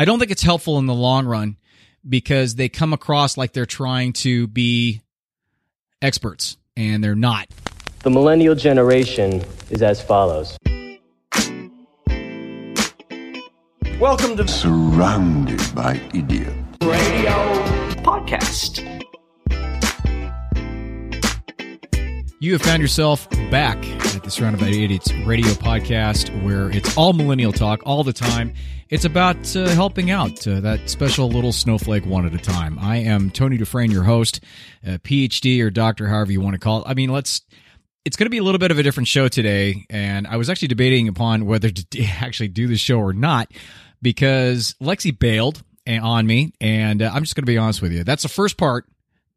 I don't think it's helpful in the long run because they come across like they're trying to be experts and they're not. The millennial generation is as follows. Welcome to surrounded by idiots. Radio Podcast. You have found yourself back at the Surrounded by Idiots radio podcast where it's all millennial talk all the time. It's about uh, helping out uh, that special little snowflake one at a time. I am Tony Dufresne, your host, uh, PhD or doctor, however you want to call it. I mean, let's. It's going to be a little bit of a different show today, and I was actually debating upon whether to actually do the show or not because Lexi bailed on me, and uh, I'm just going to be honest with you. That's the first part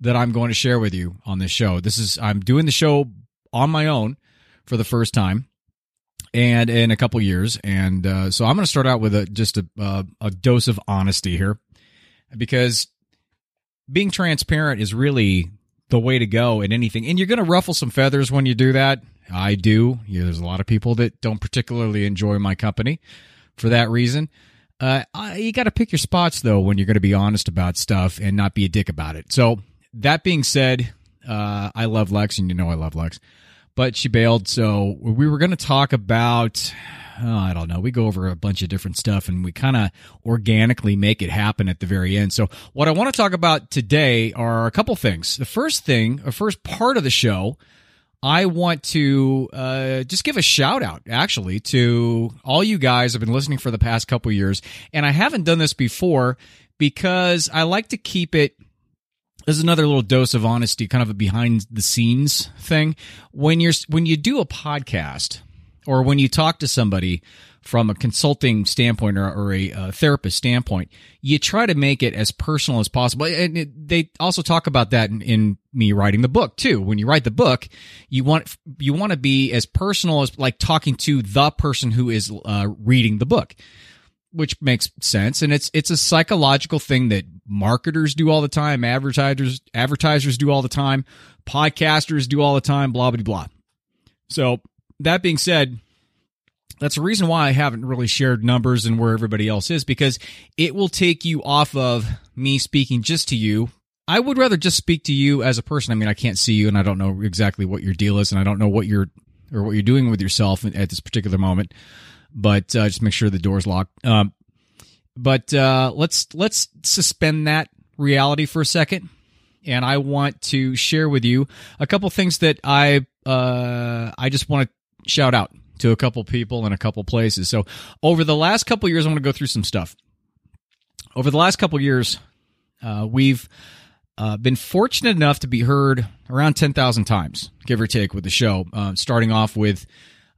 that I'm going to share with you on this show. This is I'm doing the show on my own for the first time and in a couple years. And uh, so i'm going to start out with a just a, uh, a dose of honesty here because being transparent is really the way to go in anything. And you're going to ruffle some feathers when you do that. I do. There's a lot of people that don't particularly enjoy my company for that reason. Uh, you got to pick your spots though when you're going to be honest about stuff and not be a dick about it. So that being said, uh, I love Lex, and you know I love Lex, but she bailed. So we were going to talk about, oh, I don't know, we go over a bunch of different stuff and we kind of organically make it happen at the very end. So what I want to talk about today are a couple things. The first thing, the first part of the show, I want to uh, just give a shout out, actually, to all you guys have been listening for the past couple years, and I haven't done this before because I like to keep it this is another little dose of honesty, kind of a behind the scenes thing. When you're when you do a podcast or when you talk to somebody from a consulting standpoint or, or a, a, therapist standpoint, you try to make it as personal as possible. And it, they also talk about that in, in, me writing the book too. When you write the book, you want you want to be as personal as like talking to the person who is uh, reading the book which makes sense and it's it's a psychological thing that marketers do all the time advertisers advertisers do all the time podcasters do all the time blah blah blah so that being said that's the reason why I haven't really shared numbers and where everybody else is because it will take you off of me speaking just to you. I would rather just speak to you as a person. I mean, I can't see you and I don't know exactly what your deal is and I don't know what you're or what you're doing with yourself at this particular moment but uh, just make sure the door's locked. Um, but uh, let's let's suspend that reality for a second, and I want to share with you a couple things that I uh, I just want to shout out to a couple people in a couple places. So over the last couple years, I want to go through some stuff. Over the last couple years, uh, we've uh, been fortunate enough to be heard around 10,000 times, give or take, with the show. Uh, starting off with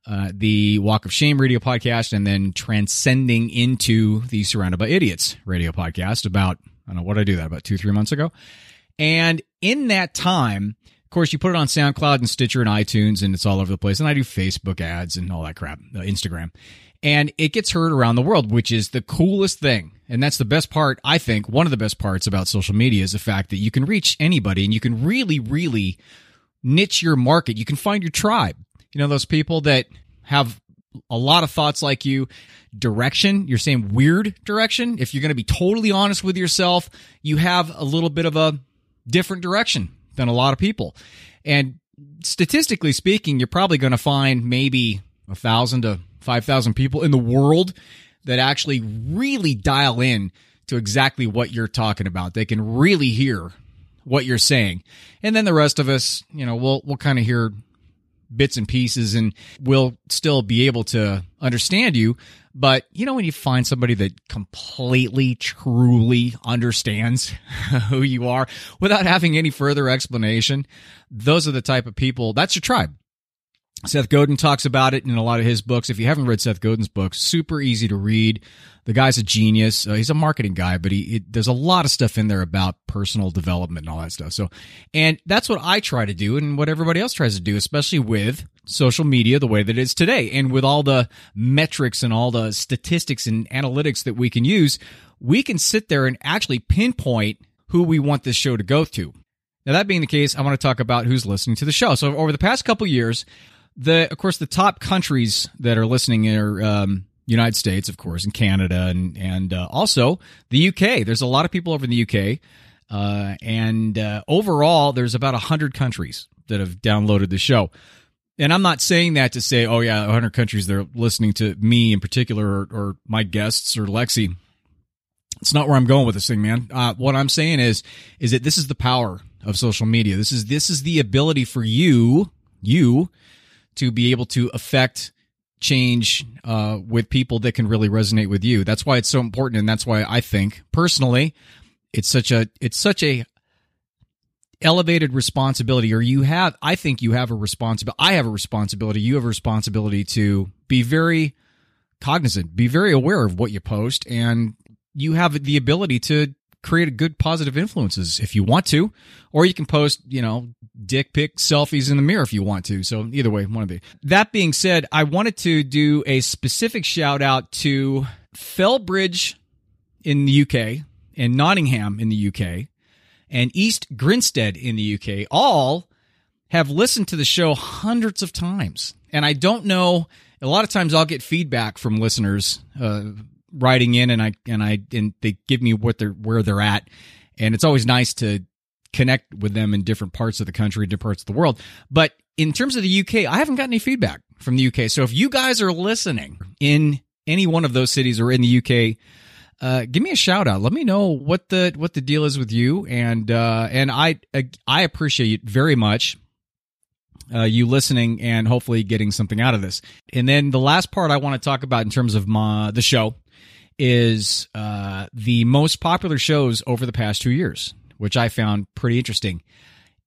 uh, the Walk of Shame radio podcast and then transcending into the Surrounded by Idiots radio podcast about, I don't know what I do that about two, three months ago. And in that time, of course, you put it on SoundCloud and Stitcher and iTunes and it's all over the place. And I do Facebook ads and all that crap, uh, Instagram. And it gets heard around the world, which is the coolest thing. And that's the best part, I think, one of the best parts about social media is the fact that you can reach anybody and you can really, really niche your market. You can find your tribe you know, those people that have a lot of thoughts like you. Direction, you're saying weird direction. If you're going to be totally honest with yourself, you have a little bit of a different direction than a lot of people. And statistically speaking, you're probably going to find maybe a thousand to 5,000 people in the world that actually really dial in to exactly what you're talking about. They can really hear what you're saying. And then the rest of us, you know, we'll, we'll kind of hear bits and pieces and will still be able to understand you. But you know, when you find somebody that completely, truly understands who you are without having any further explanation, those are the type of people, that's your tribe. Seth Godin talks about it in a lot of his books. If you haven't read Seth Godin's books, super easy to read. The guy's a genius. Uh, he's a marketing guy, but he it, there's a lot of stuff in there about personal development and all that stuff. So, and that's what I try to do, and what everybody else tries to do, especially with social media the way that it is today, and with all the metrics and all the statistics and analytics that we can use, we can sit there and actually pinpoint who we want this show to go to. Now, that being the case, I want to talk about who's listening to the show. So, over the past couple years, the of course the top countries that are listening are um, United States, of course, and Canada, and and uh, also the UK. There's a lot of people over in the UK, uh, and uh, overall, there's about hundred countries that have downloaded the show. And I'm not saying that to say, oh yeah, 100 countries they're listening to me in particular, or, or my guests or Lexi. It's not where I'm going with this thing, man. Uh, what I'm saying is, is that this is the power of social media. This is this is the ability for you, you, to be able to affect change uh, with people that can really resonate with you. That's why it's so important, and that's why I think personally, it's such a it's such a elevated responsibility or you have i think you have a responsibility i have a responsibility you have a responsibility to be very cognizant be very aware of what you post and you have the ability to create a good positive influences if you want to or you can post you know dick pic selfies in the mirror if you want to so either way one of the that being said i wanted to do a specific shout out to felbridge in the uk and nottingham in the uk and East Grinstead in the UK all have listened to the show hundreds of times. And I don't know, a lot of times I'll get feedback from listeners uh, writing in and I and I and they give me what they're where they're at. And it's always nice to connect with them in different parts of the country, different parts of the world. But in terms of the UK, I haven't got any feedback from the UK. So if you guys are listening in any one of those cities or in the UK, uh, give me a shout out. Let me know what the what the deal is with you, and uh, and I I appreciate very much uh, you listening and hopefully getting something out of this. And then the last part I want to talk about in terms of my the show is uh, the most popular shows over the past two years, which I found pretty interesting.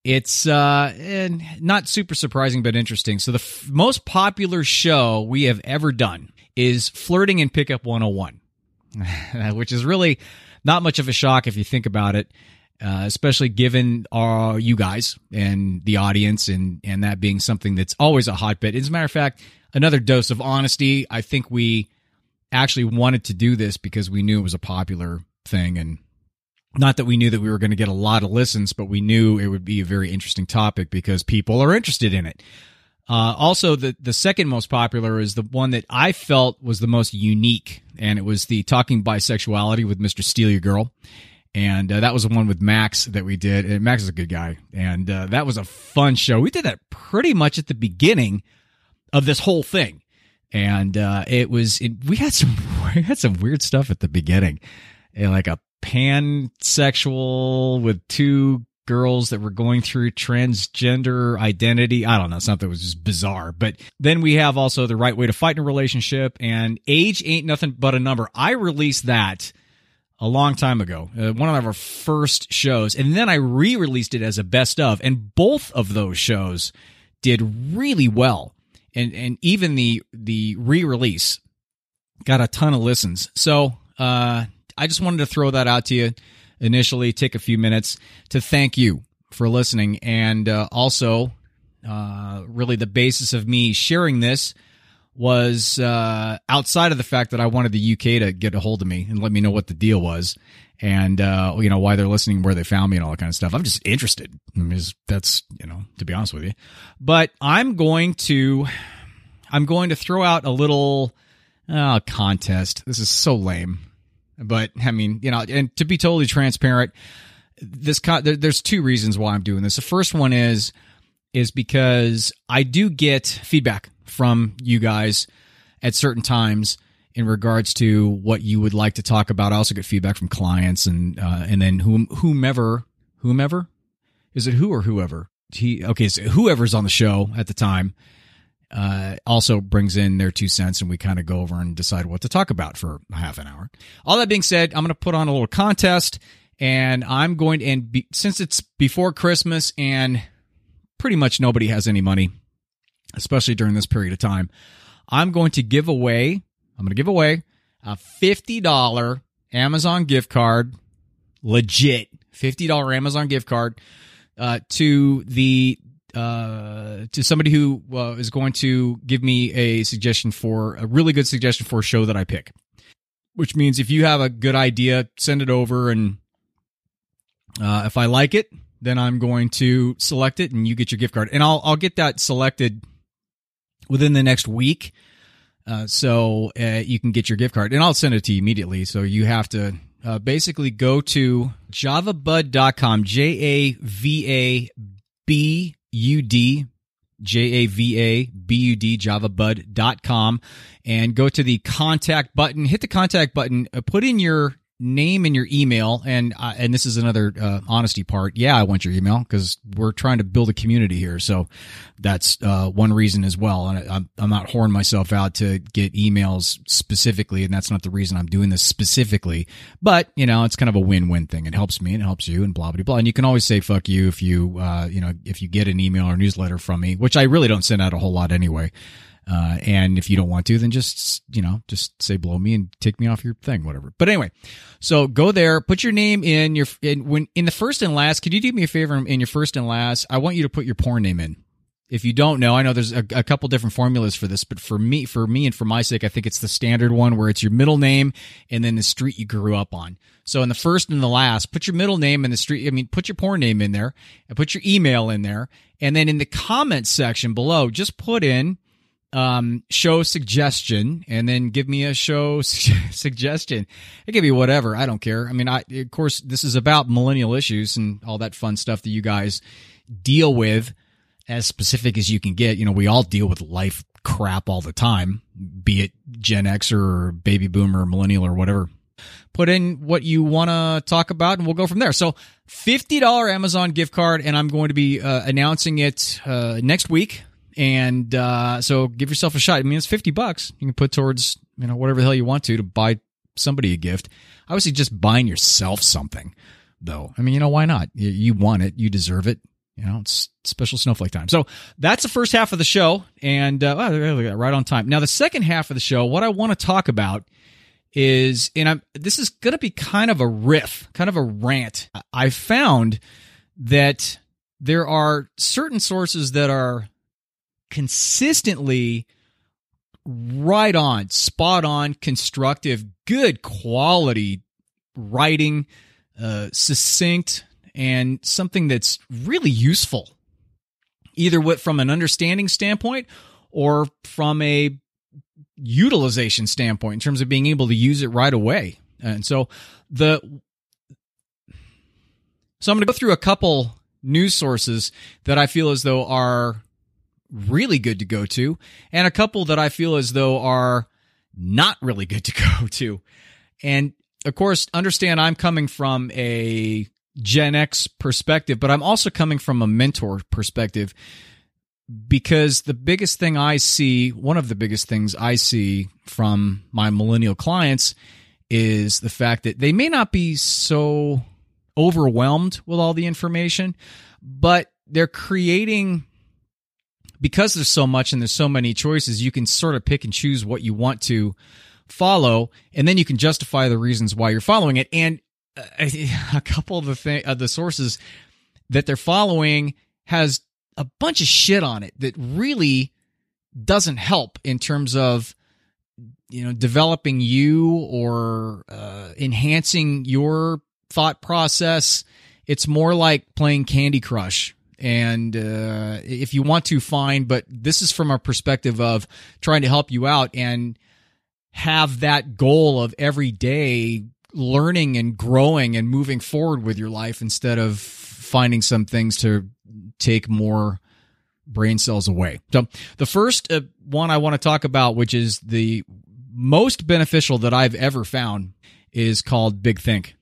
It's uh, and not super surprising, but interesting. So the f- most popular show we have ever done is Flirting and Pickup 101. which is really not much of a shock if you think about it, uh, especially given our you guys and the audience, and and that being something that's always a hotbed. As a matter of fact, another dose of honesty. I think we actually wanted to do this because we knew it was a popular thing, and not that we knew that we were going to get a lot of listens, but we knew it would be a very interesting topic because people are interested in it. Uh, also, the the second most popular is the one that I felt was the most unique, and it was the talking bisexuality with Mister Steal Your Girl, and uh, that was the one with Max that we did. And Max is a good guy, and uh, that was a fun show. We did that pretty much at the beginning of this whole thing, and uh, it was it, we had some we had some weird stuff at the beginning, like a pansexual with two girls that were going through transgender identity. I don't know, something was just bizarre. But then we have also the right way to fight in a relationship and age ain't nothing but a number. I released that a long time ago, uh, one of our first shows, and then I re-released it as a best of, and both of those shows did really well. And and even the the re-release got a ton of listens. So uh, I just wanted to throw that out to you initially take a few minutes to thank you for listening and uh, also uh, really the basis of me sharing this was uh, outside of the fact that I wanted the UK to get a hold of me and let me know what the deal was and uh, you know why they're listening, where they found me, and all that kind of stuff. I'm just interested. I mean, that's you know to be honest with you, but I'm going to I'm going to throw out a little uh, contest. This is so lame. But I mean, you know, and to be totally transparent, this co- there, there's two reasons why I'm doing this. The first one is is because I do get feedback from you guys at certain times in regards to what you would like to talk about. I also get feedback from clients and uh, and then whom, whomever whomever is it who or whoever he okay so whoever's on the show at the time uh, also brings in their two cents and we kind of go over and decide what to talk about for half an hour. All that being said, I'm going to put on a little contest and I'm going to, and be, since it's before Christmas and pretty much nobody has any money, especially during this period of time, I'm going to give away, I'm going to give away a $50 Amazon gift card, legit $50 Amazon gift card uh, to the uh, to somebody who uh, is going to give me a suggestion for a really good suggestion for a show that I pick. Which means if you have a good idea, send it over, and uh, if I like it, then I'm going to select it, and you get your gift card, and I'll I'll get that selected within the next week. Uh, so uh, you can get your gift card, and I'll send it to you immediately. So you have to uh, basically go to javabud.com, J A V A B U D, J A V A B U D, javabud.com, and go to the contact button, hit the contact button, uh, put in your name and your email and uh, and this is another uh, honesty part. Yeah i want your email because we're trying to build a community here. So that's uh, one reason as well. And I, am I'm not whoring myself out to get emails specifically and that's not the reason i'm doing this specifically. But you know it's kind of a win-win thing. It helps me and it helps you and blah blah blah. And you can always say fuck you if you uh, you know if you get an email or newsletter from me which i really don't send out a whole lot anyway uh, and if you don't want to, then just, you know, just say blow me and take me off your thing, whatever. But anyway, so go there, put your name in your, in, when, in the first and last, could you do me a favor in your first and last? I want you to put your porn name in. If you don't know, I know there's a, a couple different formulas for this, but for me, for me and for my sake, I think it's the standard one where it's your middle name and then the street you grew up on. So in the first and the last, put your middle name in the street. I mean, put your porn name in there and put your email in there. And then in the comments section below, just put in, um, show suggestion and then give me a show suggestion. It could be whatever. I don't care. I mean, I, of course, this is about millennial issues and all that fun stuff that you guys deal with as specific as you can get. You know, we all deal with life crap all the time, be it Gen X or baby boomer, or millennial or whatever. Put in what you want to talk about and we'll go from there. So $50 Amazon gift card and I'm going to be uh, announcing it uh, next week and uh, so give yourself a shot. I mean, it's 50 bucks. You can put towards, you know, whatever the hell you want to to buy somebody a gift. Obviously, just buying yourself something, though. I mean, you know, why not? You, you want it. You deserve it. You know, it's special snowflake time. So that's the first half of the show. And uh, right on time. Now, the second half of the show, what I want to talk about is, and I'm, this is going to be kind of a riff, kind of a rant. I found that there are certain sources that are consistently right on, spot on, constructive, good quality writing, uh, succinct, and something that's really useful, either what from an understanding standpoint or from a utilization standpoint in terms of being able to use it right away. And so the so I'm going to go through a couple news sources that I feel as though are really good to go to, and a couple that I feel as though are not really good to go to. And of course, understand I'm coming from a Gen X perspective, but I'm also coming from a mentor perspective because the biggest thing I see, one of the biggest things I see from my millennial clients is the fact that they may not be so overwhelmed with all the information, but they're creating because there's so much and there's so many choices, you can sort of pick and choose what you want to follow, and then you can justify the reasons why you're following it. And uh, a couple of the th- of the sources that they're following has a bunch of shit on it that really doesn't help in terms of you know developing you or uh, enhancing your thought process. It's more like playing Candy Crush and uh, if you want to find but this is from a perspective of trying to help you out and have that goal of every day learning and growing and moving forward with your life instead of finding some things to take more brain cells away. So the first uh, one i want to talk about which is the most beneficial that i've ever found is called big think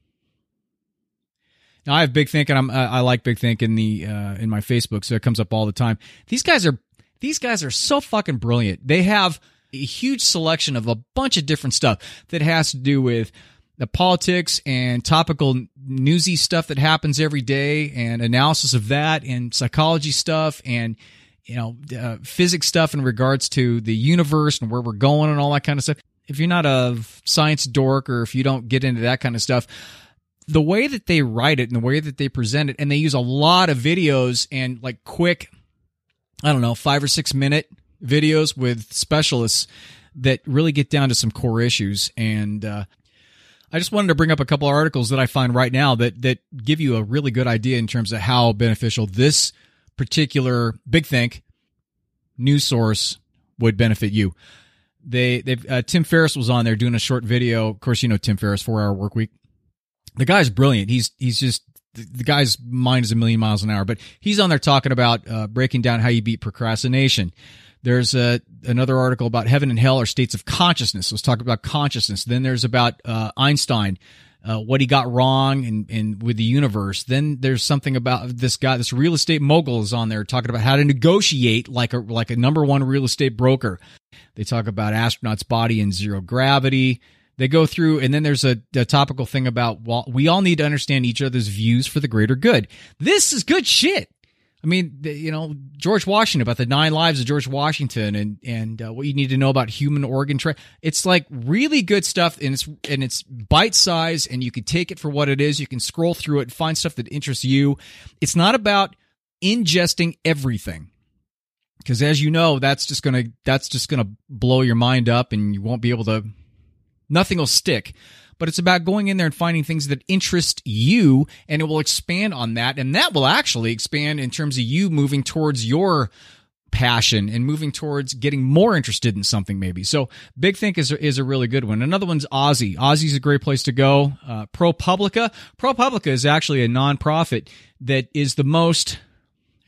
now I have Big Think, and I'm I like Big Think in the uh, in my Facebook, so it comes up all the time. These guys are these guys are so fucking brilliant. They have a huge selection of a bunch of different stuff that has to do with the politics and topical newsy stuff that happens every day, and analysis of that, and psychology stuff, and you know uh, physics stuff in regards to the universe and where we're going and all that kind of stuff. If you're not a science dork or if you don't get into that kind of stuff, the way that they write it and the way that they present it, and they use a lot of videos and like quick, I don't know, five or six minute videos with specialists that really get down to some core issues. And uh, I just wanted to bring up a couple of articles that I find right now that that give you a really good idea in terms of how beneficial this particular big think news source would benefit you. they they uh, Tim Ferriss was on there doing a short video. Of course, you know Tim Ferriss, Four Hour Work Week. The guy's brilliant. He's he's just the guy's mind is a million miles an hour, but he's on there talking about uh, breaking down how you beat procrastination. There's a, another article about heaven and hell are states of consciousness. Let's talk about consciousness. Then there's about uh, Einstein, uh, what he got wrong and, and with the universe. Then there's something about this guy, this real estate mogul is on there talking about how to negotiate like a like a number one real estate broker. They talk about astronaut's body in zero gravity. They go through, and then there's a, a topical thing about well, we all need to understand each other's views for the greater good. This is good shit. I mean, you know, George Washington about the nine lives of George Washington and and uh, what you need to know about human organ trade. It's like really good stuff, and it's and it's bite size, and you can take it for what it is. You can scroll through it, find stuff that interests you. It's not about ingesting everything because as you know that's just gonna that's just gonna blow your mind up and you won't be able to Nothing will stick. But it's about going in there and finding things that interest you, and it will expand on that. And that will actually expand in terms of you moving towards your passion and moving towards getting more interested in something maybe. So Big Think is, is a really good one. Another one's OZY. OZY's a great place to go. Uh, ProPublica. ProPublica is actually a nonprofit that is the most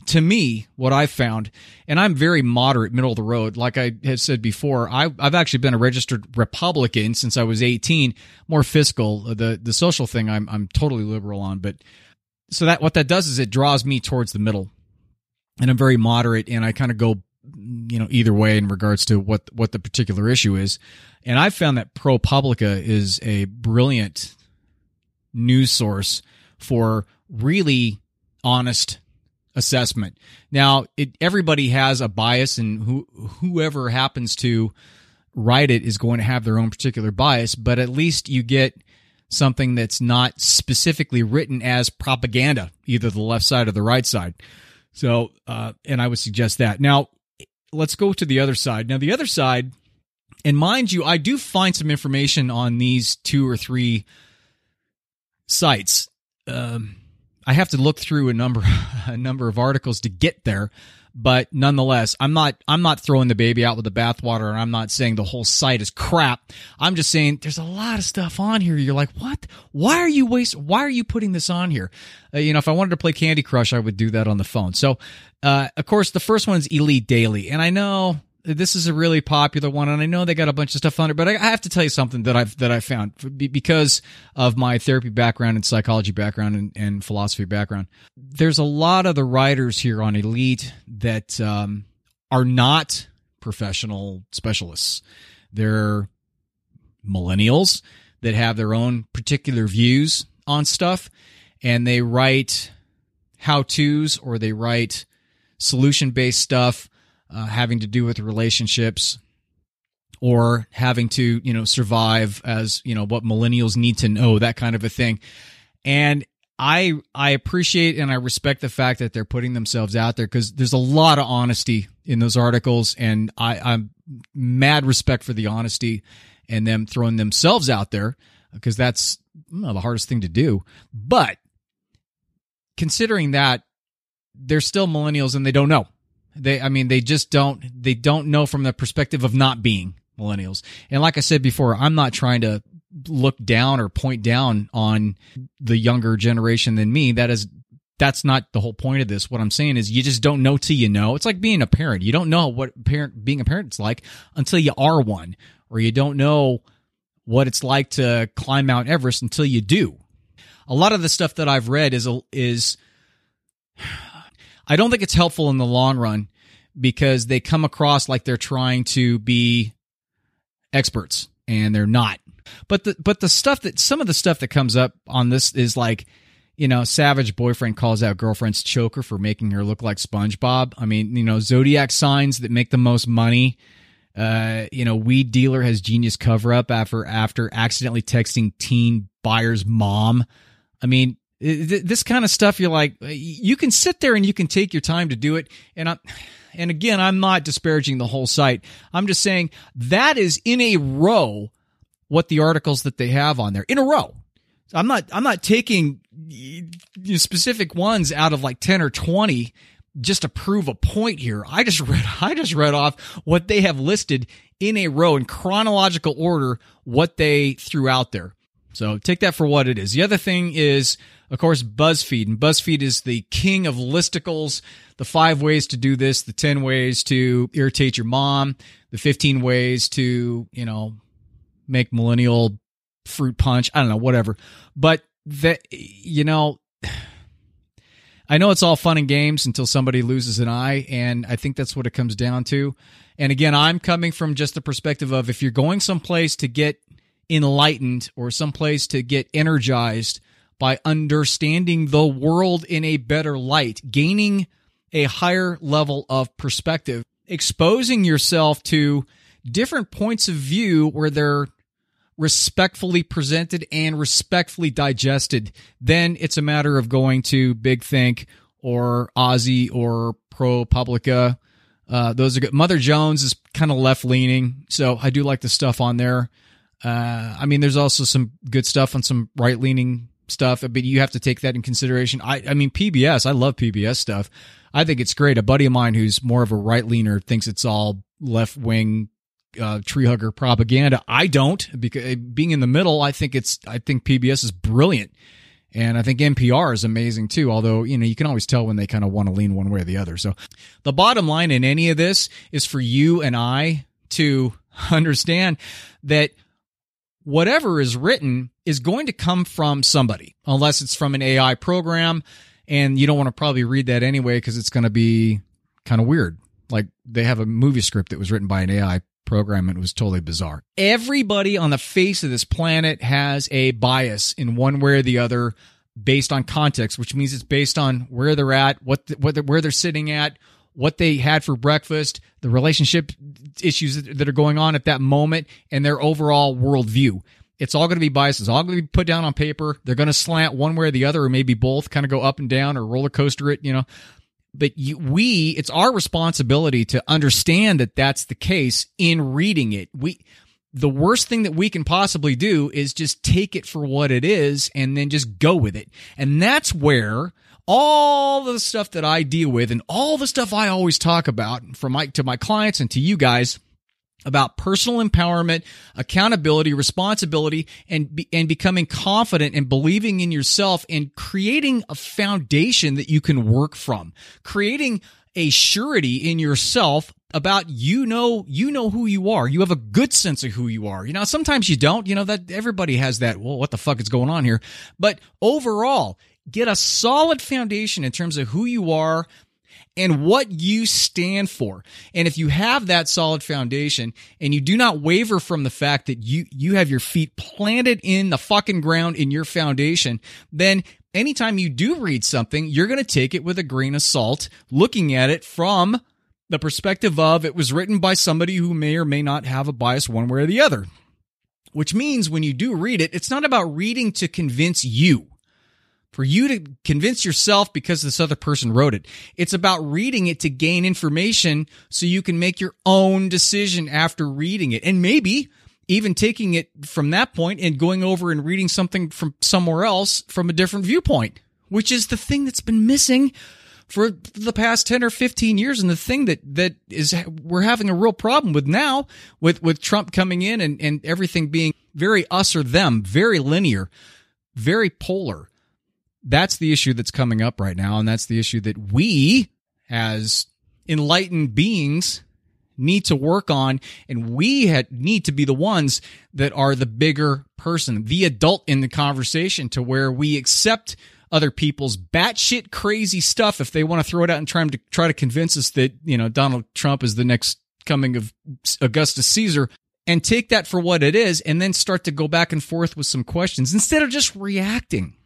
to me, what I've found, and I'm very moderate, middle of the road. Like I have said before, I, have actually been a registered Republican since I was 18. More fiscal. Uh, the the social thing, I'm I'm totally liberal on. But so that what that does is it draws me towards the middle, and I'm very moderate, and I kind of go, you know, either way in regards to what what the particular issue is. And I've found that ProPublica is a brilliant news source for really honest assessment. Now, it, everybody has a bias, and who, whoever happens to write it is going to have their own particular bias, but at least you get something that's not specifically written as propaganda, either the left side or the right side. So, uh, and I would suggest that. Now, let's go to the other side. Now, the other side, and mind you, I do find some information on these two or three sites. Um, I have to look through a number a number of articles to get there, but nonetheless, I'm not I'm not throwing the baby out with the bathwater, and I'm not saying the whole site is crap. I'm just saying there's a lot of stuff on here. You're like, what? Why are you waste? Why are you putting this on here? Uh, you know, if I wanted to play Candy Crush, I would do that on the phone. So, uh, of course, the first one's Elite Daily, and I know this is a really popular one, and I know they got a bunch of stuff on it. But I have to tell you something that I've that I found because of my therapy background and psychology background and, and philosophy background. There's a lot of the writers here on Elite that um, are not professional specialists. They're millennials that have their own particular views on stuff, and they write how tos or they write solution based stuff uh, having to do with relationships or having to you know survive as you know what millennials need to know that kind of a thing. And i i appreciate and i respect the fact that they're putting themselves out there because there's a lot of honesty in those articles and i i'm mad respect for the honesty and them throwing themselves out there because that's well, the hardest thing to do. But considering that they're still millennials and they don't know they, I mean, they just don't, they don't know from the perspective of not being millennials. And like I said before, I'm not trying to look down or point down on the younger generation than me. That is, that's not the whole point of this. What I'm saying is you just don't know till you know. It's like being a parent. You don't know what parent, being a parent's like until you are one, or you don't know what it's like to climb Mount Everest until you do. A lot of the stuff that I've read is, is, I don't think it's helpful in the long run because they come across like they're trying to be experts and they're not. But the but the stuff that some of the stuff that comes up on this is like, you know, savage boyfriend calls out girlfriend's choker for making her look like SpongeBob. I mean, you know, zodiac signs that make the most money. Uh, you know, weed dealer has genius cover up after after accidentally texting teen buyer's mom. I mean, this kind of stuff you're like you can sit there and you can take your time to do it. And i and again i'm not disparaging the whole site. I'm just saying that is in a row what the articles that they have on there. In a row. I'm not i'm not taking specific ones out of like 10 or 20 just to prove a point here. I just read i just read off what they have listed in a row in chronological order what they threw out there. So take that for what it is. The other thing is, of course, BuzzFeed. And BuzzFeed is the king of listicles. The five ways to do this, the 10 ways to irritate your mom, the 15 ways to, you know, make millennial fruit punch. I don't know, whatever. But that, you know, I know it's all fun and games until somebody loses an eye. And I think that's what it comes down to. And again, I'm coming from just the perspective of if you're going someplace to get enlightened or someplace to get energized by understanding the world in a better light, gaining a higher level of perspective, exposing yourself to different points of view where they're respectfully presented and respectfully digested, then it's a matter of going to Big Think or OZY or ProPublica. Uh, those are good. Mother Jones is kind of left leaning, so I do like the stuff on there. Uh, I mean, there's also some good stuff on some right leaning stuff, but you have to take that in consideration. I, I mean, PBS, I love PBS stuff. I think it's great. A buddy of mine who's more of a right leaner thinks it's all left wing uh, tree hugger propaganda. I don't because being in the middle, I think it's I think PBS is brilliant. And I think NPR is amazing too, although, you know, you can always tell when they kind of want to lean one way or the other. So the bottom line in any of this is for you and I to understand that whatever is written is going to come from somebody, unless it's from an AI program. And you don't want to probably read that anyway because it's going to be kind of weird. Like they have a movie script that was written by an AI program and it was totally bizarre. Everybody on the face of this planet has a bias in one way or the other based on context, which means it's based on where they're at, what, the, what the, where they're sitting at, what they had for breakfast, the relationship issues that are going on at that moment, and their overall worldview. It's all going to be biased. It's all going to be put down on paper. They're going to slant one way or the other, or maybe both, kind of go up and down or roller coaster it, you know but you, we it's our responsibility to understand that that's the case in reading it we the worst thing that we can possibly do is just take it for what it is and then just go with it and that's where all the stuff that I deal with and all the stuff I always talk about from my to my clients and to you guys about personal empowerment, accountability, responsibility, and and becoming confident and believing in yourself and creating a foundation that you can work from, creating a surety in yourself about you know you know who you are. You have a good sense of who you are. You know sometimes you don't. You know that everybody has that well what the fuck is going on here? But overall get a solid foundation in terms of who you are and what you stand for. And if you have that solid foundation and you do not waver from the fact that you, you have your feet planted in the fucking ground in your foundation, then anytime you do read something, you're going to take it with a grain of salt, looking at it from the perspective of it was written by somebody who may or may not have a bias one way or the other. Which means when you do read it, it's not about reading to convince you for you to convince yourself because this other person wrote it. It's about reading it to gain information so you can make your own decision after reading it. And maybe even taking it from that point and going over and reading something from somewhere else from a different viewpoint, which is the thing that's been missing for the past 10 or 15 years and the thing that that is we're having a real problem with now with with Trump coming in and and everything being very us or them, very linear, very polar that's the issue that's coming up right now. And that's the issue that we, as enlightened beings, need to work on. And we had, need to be the ones that are the bigger person, the adult in the conversation to where we accept other people's batshit crazy stuff if they want to throw it out and try to try to convince us that, you know, Donald Trump is the next coming of Augustus Caesar and take that for what it is and then start to go back and forth with some questions instead of just reacting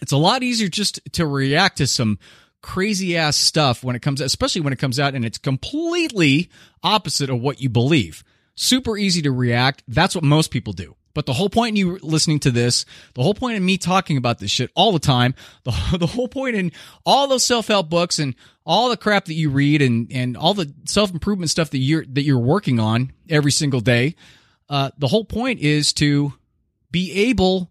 it's a lot easier just to react to some crazy ass stuff when it comes especially when it comes out and it's completely opposite of what you believe. Super easy to react. That's what most people do. But the whole point in you listening to this the whole point in me talking about this shit all the time the, the whole point in all those self-help books and all the crap that you read and and all the self-improvement stuff that you're that you're working on every single day uh, the whole point is to be able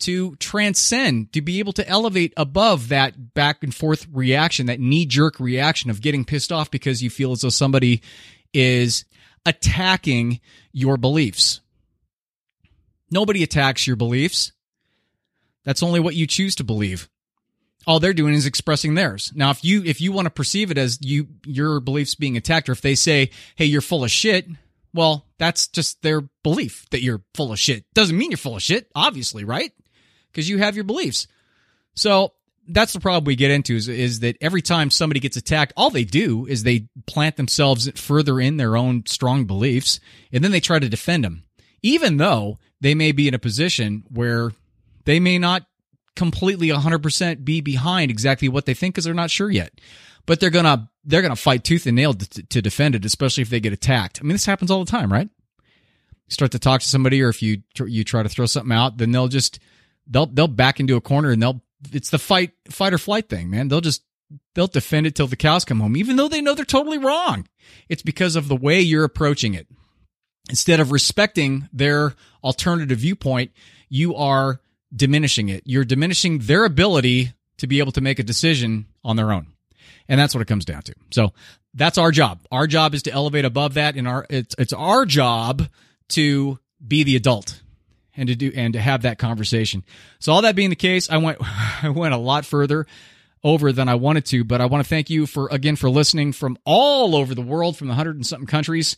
to transcend, to be able to elevate above that back and forth reaction, that knee jerk reaction of getting pissed off because you feel as though somebody is, attacking your beliefs. Nobody attacks your beliefs. That's only what you choose to believe. All they're doing is expressing theirs. Now, if you if you want to perceive it as you your beliefs being attacked, or if they say, "Hey, you're full of shit," well, that's just their belief that you're full of shit. Doesn't mean you're full of shit, obviously, right? Because you have your beliefs. So that's the problem we get into is, is that every time somebody gets attacked, all they do is they plant themselves further in their own strong beliefs, and then they try to defend them, even though they may be in a position where they may not completely 100% be behind exactly what they think because they're not sure yet. But they're gonna they're gonna fight tooth and nail to, to defend it, especially if they get attacked. I mean, this happens all the time, right? You start to talk to somebody, or if you you try to throw something out, then they'll just they'll they'll back into a corner and they'll it's the fight fight or flight thing, man. They'll just they'll defend it till the cows come home, even though they know they're totally wrong. It's because of the way you're approaching it. Instead of respecting their alternative viewpoint, you are diminishing it. You're diminishing their ability to be able to make a decision on their own. And that's what it comes down to. So that's our job. Our job is to elevate above that and our it's it's our job to be the adult and to do and to have that conversation. So all that being the case, I went I went a lot further over than I wanted to, but I want to thank you for again for listening from all over the world, from the hundred and something countries.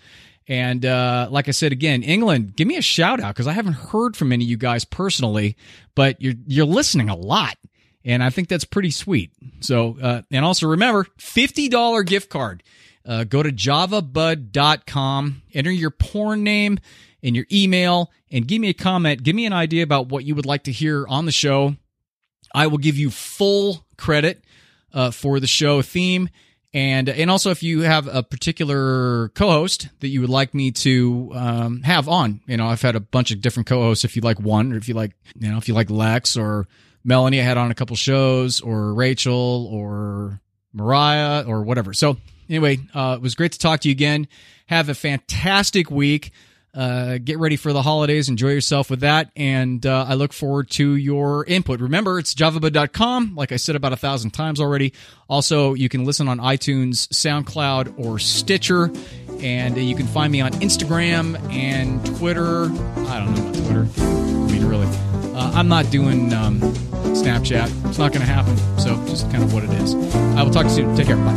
And uh, like I said again, England, give me a shout out because I haven't heard from any of you guys personally, but you're you're listening a lot, and I think that's pretty sweet. So uh, and also remember, fifty dollar gift card. Uh, go to javabud.com, enter your porn name and your email, and give me a comment. Give me an idea about what you would like to hear on the show. I will give you full credit uh, for the show theme. And and also, if you have a particular co-host that you would like me to um, have on, you know, I've had a bunch of different co-hosts. If you like one, or if you like, you know, if you like Lex or Melanie, I had on a couple shows, or Rachel, or Mariah, or whatever. So anyway, uh, it was great to talk to you again. Have a fantastic week. Uh, get ready for the holidays. Enjoy yourself with that. And uh, I look forward to your input. Remember, it's javabud.com, like I said about a thousand times already. Also, you can listen on iTunes, SoundCloud, or Stitcher. And you can find me on Instagram and Twitter. I don't know about Twitter. I mean, really. Uh, I'm not doing um, Snapchat. It's not going to happen. So, just kind of what it is. I will talk to you soon. Take care. Bye.